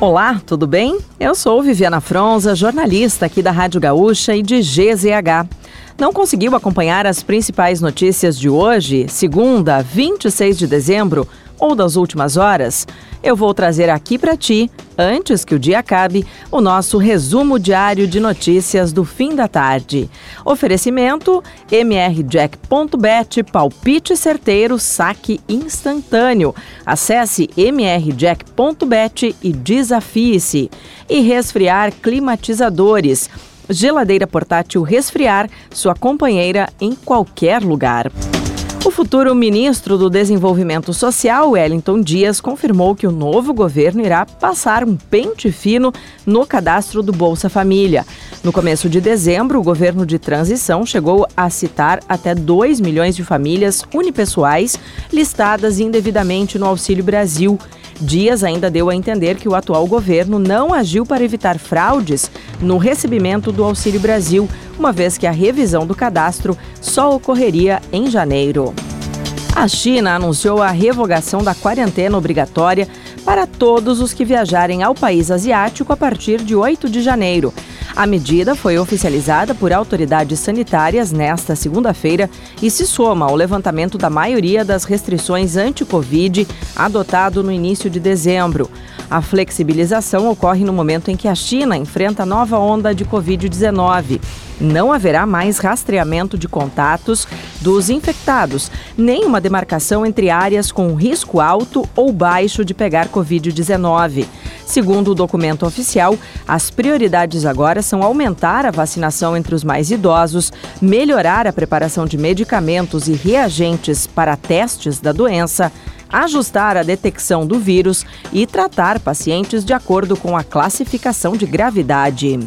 Olá, tudo bem? Eu sou Viviana Fronza, jornalista aqui da Rádio Gaúcha e de GZH. Não conseguiu acompanhar as principais notícias de hoje, segunda, 26 de dezembro, ou das últimas horas? Eu vou trazer aqui para ti, antes que o dia acabe, o nosso resumo diário de notícias do fim da tarde. Oferecimento mrjack.bet, palpite certeiro, saque instantâneo. Acesse mrjack.bet e desafie-se. E resfriar climatizadores. Geladeira portátil resfriar, sua companheira em qualquer lugar. O futuro ministro do Desenvolvimento Social, Wellington Dias, confirmou que o novo governo irá passar um pente fino no cadastro do Bolsa Família. No começo de dezembro, o governo de transição chegou a citar até 2 milhões de famílias unipessoais listadas indevidamente no Auxílio Brasil. Dias ainda deu a entender que o atual governo não agiu para evitar fraudes no recebimento do Auxílio Brasil, uma vez que a revisão do cadastro só ocorreria em janeiro. A China anunciou a revogação da quarentena obrigatória para todos os que viajarem ao país asiático a partir de 8 de janeiro. A medida foi oficializada por autoridades sanitárias nesta segunda-feira e se soma ao levantamento da maioria das restrições anti-Covid adotado no início de dezembro. A flexibilização ocorre no momento em que a China enfrenta nova onda de Covid-19. Não haverá mais rastreamento de contatos dos infectados, nem uma demarcação entre áreas com risco alto ou baixo de pegar Covid-19. Segundo o documento oficial, as prioridades agora são aumentar a vacinação entre os mais idosos, melhorar a preparação de medicamentos e reagentes para testes da doença, ajustar a detecção do vírus e tratar pacientes de acordo com a classificação de gravidade.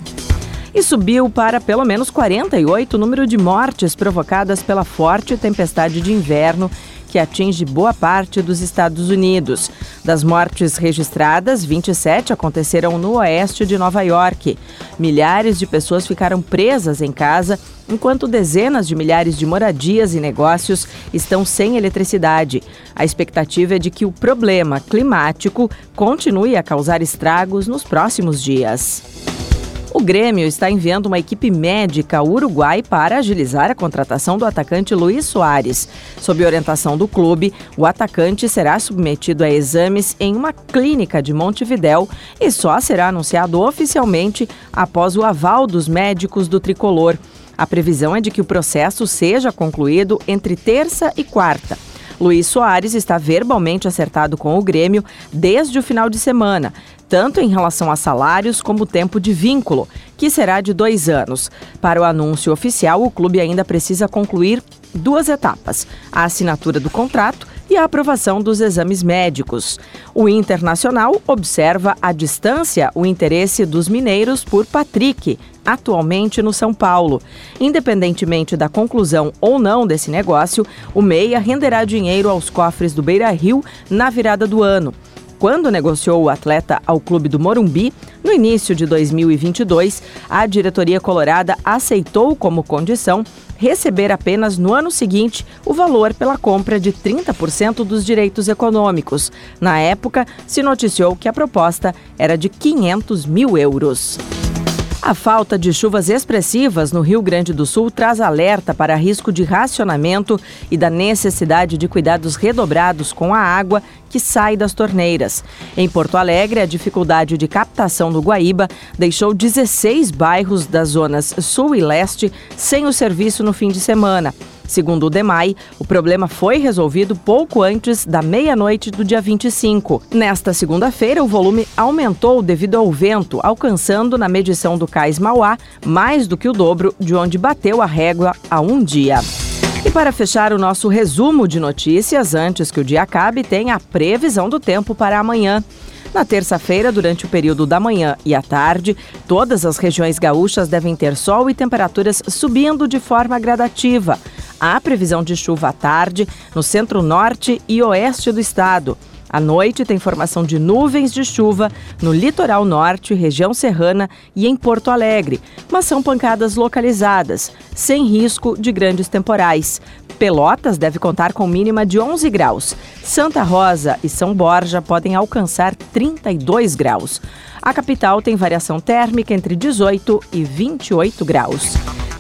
E subiu para pelo menos 48 o número de mortes provocadas pela forte tempestade de inverno que atinge boa parte dos Estados Unidos. Das mortes registradas, 27 aconteceram no oeste de Nova York. Milhares de pessoas ficaram presas em casa, enquanto dezenas de milhares de moradias e negócios estão sem eletricidade. A expectativa é de que o problema climático continue a causar estragos nos próximos dias. O Grêmio está enviando uma equipe médica ao Uruguai para agilizar a contratação do atacante Luiz Soares. Sob orientação do clube, o atacante será submetido a exames em uma clínica de Montevidéu e só será anunciado oficialmente após o aval dos médicos do tricolor. A previsão é de que o processo seja concluído entre terça e quarta. Luiz Soares está verbalmente acertado com o Grêmio desde o final de semana, tanto em relação a salários como tempo de vínculo, que será de dois anos. Para o anúncio oficial, o clube ainda precisa concluir duas etapas: a assinatura do contrato e a aprovação dos exames médicos. O Internacional observa à distância o interesse dos mineiros por Patrick, atualmente no São Paulo. Independentemente da conclusão ou não desse negócio, o Meia renderá dinheiro aos cofres do Beira Rio na virada do ano quando negociou o atleta ao clube do Morumbi, no início de 2022, a diretoria colorada aceitou como condição receber apenas no ano seguinte o valor pela compra de 30% dos direitos econômicos. Na época, se noticiou que a proposta era de 500 mil euros. A falta de chuvas expressivas no Rio Grande do Sul traz alerta para risco de racionamento e da necessidade de cuidados redobrados com a água que sai das torneiras. Em Porto Alegre, a dificuldade de captação do Guaíba deixou 16 bairros das zonas sul e leste sem o serviço no fim de semana. Segundo o DEMAI, o problema foi resolvido pouco antes da meia-noite do dia 25. Nesta segunda-feira, o volume aumentou devido ao vento, alcançando na medição do Cais Mauá mais do que o dobro de onde bateu a régua há um dia. E para fechar o nosso resumo de notícias, antes que o dia acabe, tem a previsão do tempo para amanhã. Na terça-feira, durante o período da manhã e à tarde, todas as regiões gaúchas devem ter sol e temperaturas subindo de forma gradativa. Há previsão de chuva à tarde no centro-norte e oeste do estado. À noite tem formação de nuvens de chuva no litoral norte, região serrana e em Porto Alegre, mas são pancadas localizadas, sem risco de grandes temporais. Pelotas deve contar com mínima de 11 graus. Santa Rosa e São Borja podem alcançar 32 graus. A capital tem variação térmica entre 18 e 28 graus.